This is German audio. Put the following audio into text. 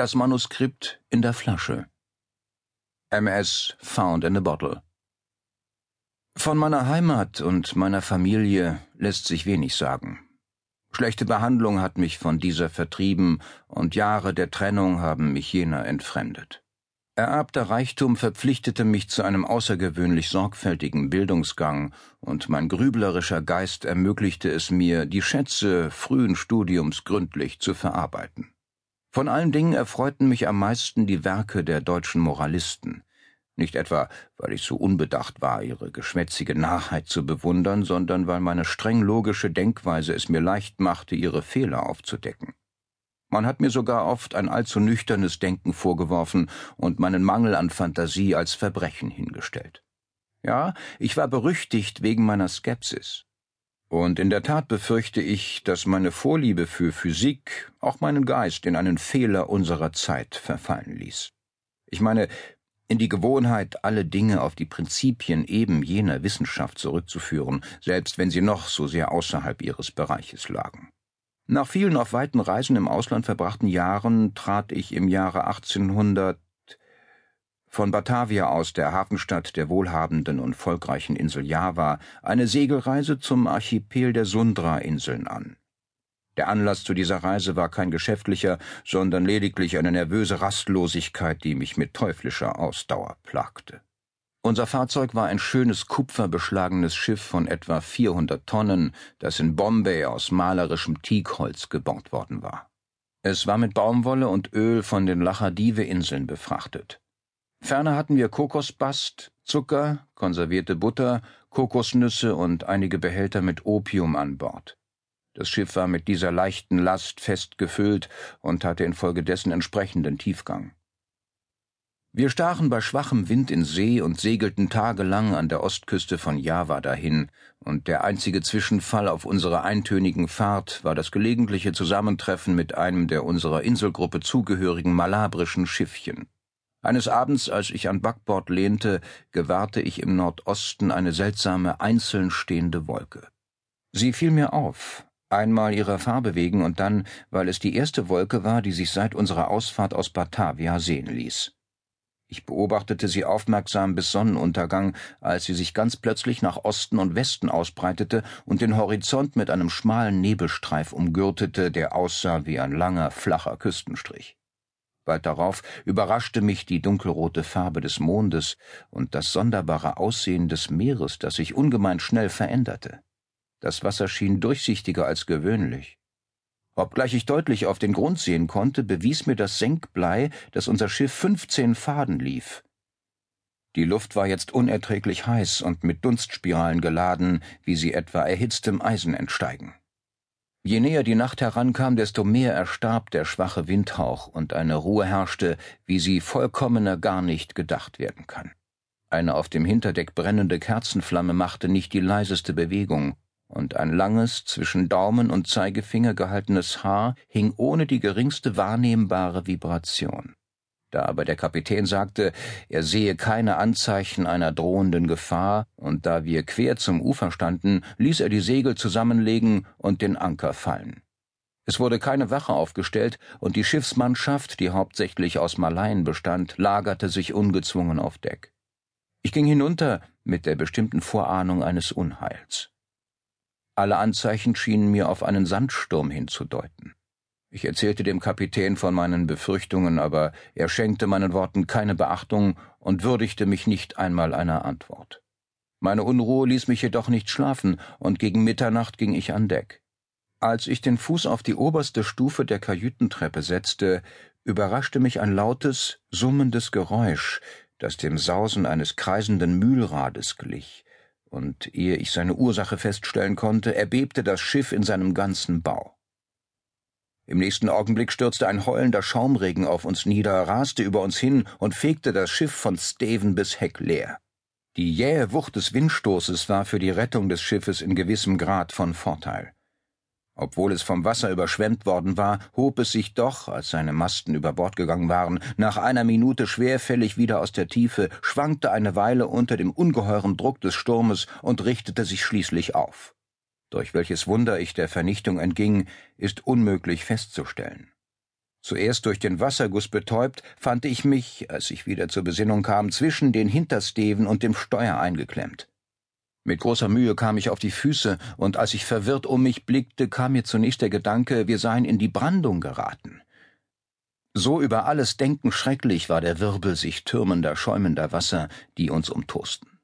Das Manuskript in der Flasche. MS Found in a Bottle. Von meiner Heimat und meiner Familie lässt sich wenig sagen. Schlechte Behandlung hat mich von dieser vertrieben, und Jahre der Trennung haben mich jener entfremdet. Ererbter Reichtum verpflichtete mich zu einem außergewöhnlich sorgfältigen Bildungsgang, und mein grüblerischer Geist ermöglichte es mir, die Schätze frühen Studiums gründlich zu verarbeiten. Von allen Dingen erfreuten mich am meisten die Werke der deutschen Moralisten, nicht etwa, weil ich so unbedacht war, ihre geschwätzige Narrheit zu bewundern, sondern weil meine streng logische Denkweise es mir leicht machte, ihre Fehler aufzudecken. Man hat mir sogar oft ein allzu nüchternes Denken vorgeworfen und meinen Mangel an Fantasie als Verbrechen hingestellt. Ja, ich war berüchtigt wegen meiner Skepsis. Und in der Tat befürchte ich, dass meine Vorliebe für Physik auch meinen Geist in einen Fehler unserer Zeit verfallen ließ. Ich meine, in die Gewohnheit, alle Dinge auf die Prinzipien eben jener Wissenschaft zurückzuführen, selbst wenn sie noch so sehr außerhalb ihres Bereiches lagen. Nach vielen auf weiten Reisen im Ausland verbrachten Jahren trat ich im Jahre 1800 von Batavia aus, der Hafenstadt der wohlhabenden und volkreichen Insel Java, eine Segelreise zum Archipel der Sundra-Inseln an. Der Anlass zu dieser Reise war kein geschäftlicher, sondern lediglich eine nervöse Rastlosigkeit, die mich mit teuflischer Ausdauer plagte. Unser Fahrzeug war ein schönes kupferbeschlagenes Schiff von etwa 400 Tonnen, das in Bombay aus malerischem Teakholz gebaut worden war. Es war mit Baumwolle und Öl von den Lachadive-Inseln befrachtet. Ferner hatten wir Kokosbast, Zucker, konservierte Butter, Kokosnüsse und einige Behälter mit Opium an Bord. Das Schiff war mit dieser leichten Last fest gefüllt und hatte infolgedessen entsprechenden Tiefgang. Wir stachen bei schwachem Wind in See und segelten tagelang an der Ostküste von Java dahin, und der einzige Zwischenfall auf unserer eintönigen Fahrt war das gelegentliche Zusammentreffen mit einem der unserer Inselgruppe zugehörigen malabrischen Schiffchen. Eines Abends, als ich an Backbord lehnte, gewahrte ich im Nordosten eine seltsame einzeln stehende Wolke. Sie fiel mir auf, einmal ihrer Farbe wegen und dann, weil es die erste Wolke war, die sich seit unserer Ausfahrt aus Batavia sehen ließ. Ich beobachtete sie aufmerksam bis Sonnenuntergang, als sie sich ganz plötzlich nach Osten und Westen ausbreitete und den Horizont mit einem schmalen Nebelstreif umgürtete, der aussah wie ein langer, flacher Küstenstrich. Bald darauf überraschte mich die dunkelrote Farbe des Mondes und das sonderbare Aussehen des Meeres, das sich ungemein schnell veränderte. Das Wasser schien durchsichtiger als gewöhnlich. Obgleich ich deutlich auf den Grund sehen konnte, bewies mir das Senkblei, dass unser Schiff fünfzehn Faden lief. Die Luft war jetzt unerträglich heiß und mit Dunstspiralen geladen, wie sie etwa erhitztem Eisen entsteigen. Je näher die Nacht herankam, desto mehr erstarb der schwache Windhauch und eine Ruhe herrschte, wie sie vollkommener gar nicht gedacht werden kann. Eine auf dem Hinterdeck brennende Kerzenflamme machte nicht die leiseste Bewegung, und ein langes, zwischen Daumen und Zeigefinger gehaltenes Haar hing ohne die geringste wahrnehmbare Vibration. Da aber der Kapitän sagte, er sehe keine Anzeichen einer drohenden Gefahr, und da wir quer zum Ufer standen, ließ er die Segel zusammenlegen und den Anker fallen. Es wurde keine Wache aufgestellt, und die Schiffsmannschaft, die hauptsächlich aus Malaien bestand, lagerte sich ungezwungen auf Deck. Ich ging hinunter mit der bestimmten Vorahnung eines Unheils. Alle Anzeichen schienen mir auf einen Sandsturm hinzudeuten. Ich erzählte dem Kapitän von meinen Befürchtungen, aber er schenkte meinen Worten keine Beachtung und würdigte mich nicht einmal einer Antwort. Meine Unruhe ließ mich jedoch nicht schlafen, und gegen Mitternacht ging ich an Deck. Als ich den Fuß auf die oberste Stufe der Kajütentreppe setzte, überraschte mich ein lautes, summendes Geräusch, das dem Sausen eines kreisenden Mühlrades glich, und ehe ich seine Ursache feststellen konnte, erbebte das Schiff in seinem ganzen Bau. Im nächsten Augenblick stürzte ein heulender Schaumregen auf uns nieder, raste über uns hin und fegte das Schiff von Steven bis Heck leer. Die jähe Wucht des Windstoßes war für die Rettung des Schiffes in gewissem Grad von Vorteil. Obwohl es vom Wasser überschwemmt worden war, hob es sich doch, als seine Masten über Bord gegangen waren, nach einer Minute schwerfällig wieder aus der Tiefe, schwankte eine Weile unter dem ungeheuren Druck des Sturmes und richtete sich schließlich auf. Durch welches Wunder ich der Vernichtung entging, ist unmöglich festzustellen. Zuerst durch den Wasserguss betäubt, fand ich mich, als ich wieder zur Besinnung kam, zwischen den Hintersteven und dem Steuer eingeklemmt. Mit großer Mühe kam ich auf die Füße, und als ich verwirrt um mich blickte, kam mir zunächst der Gedanke, wir seien in die Brandung geraten. So über alles Denken schrecklich war der Wirbel sich türmender, schäumender Wasser, die uns umtosten.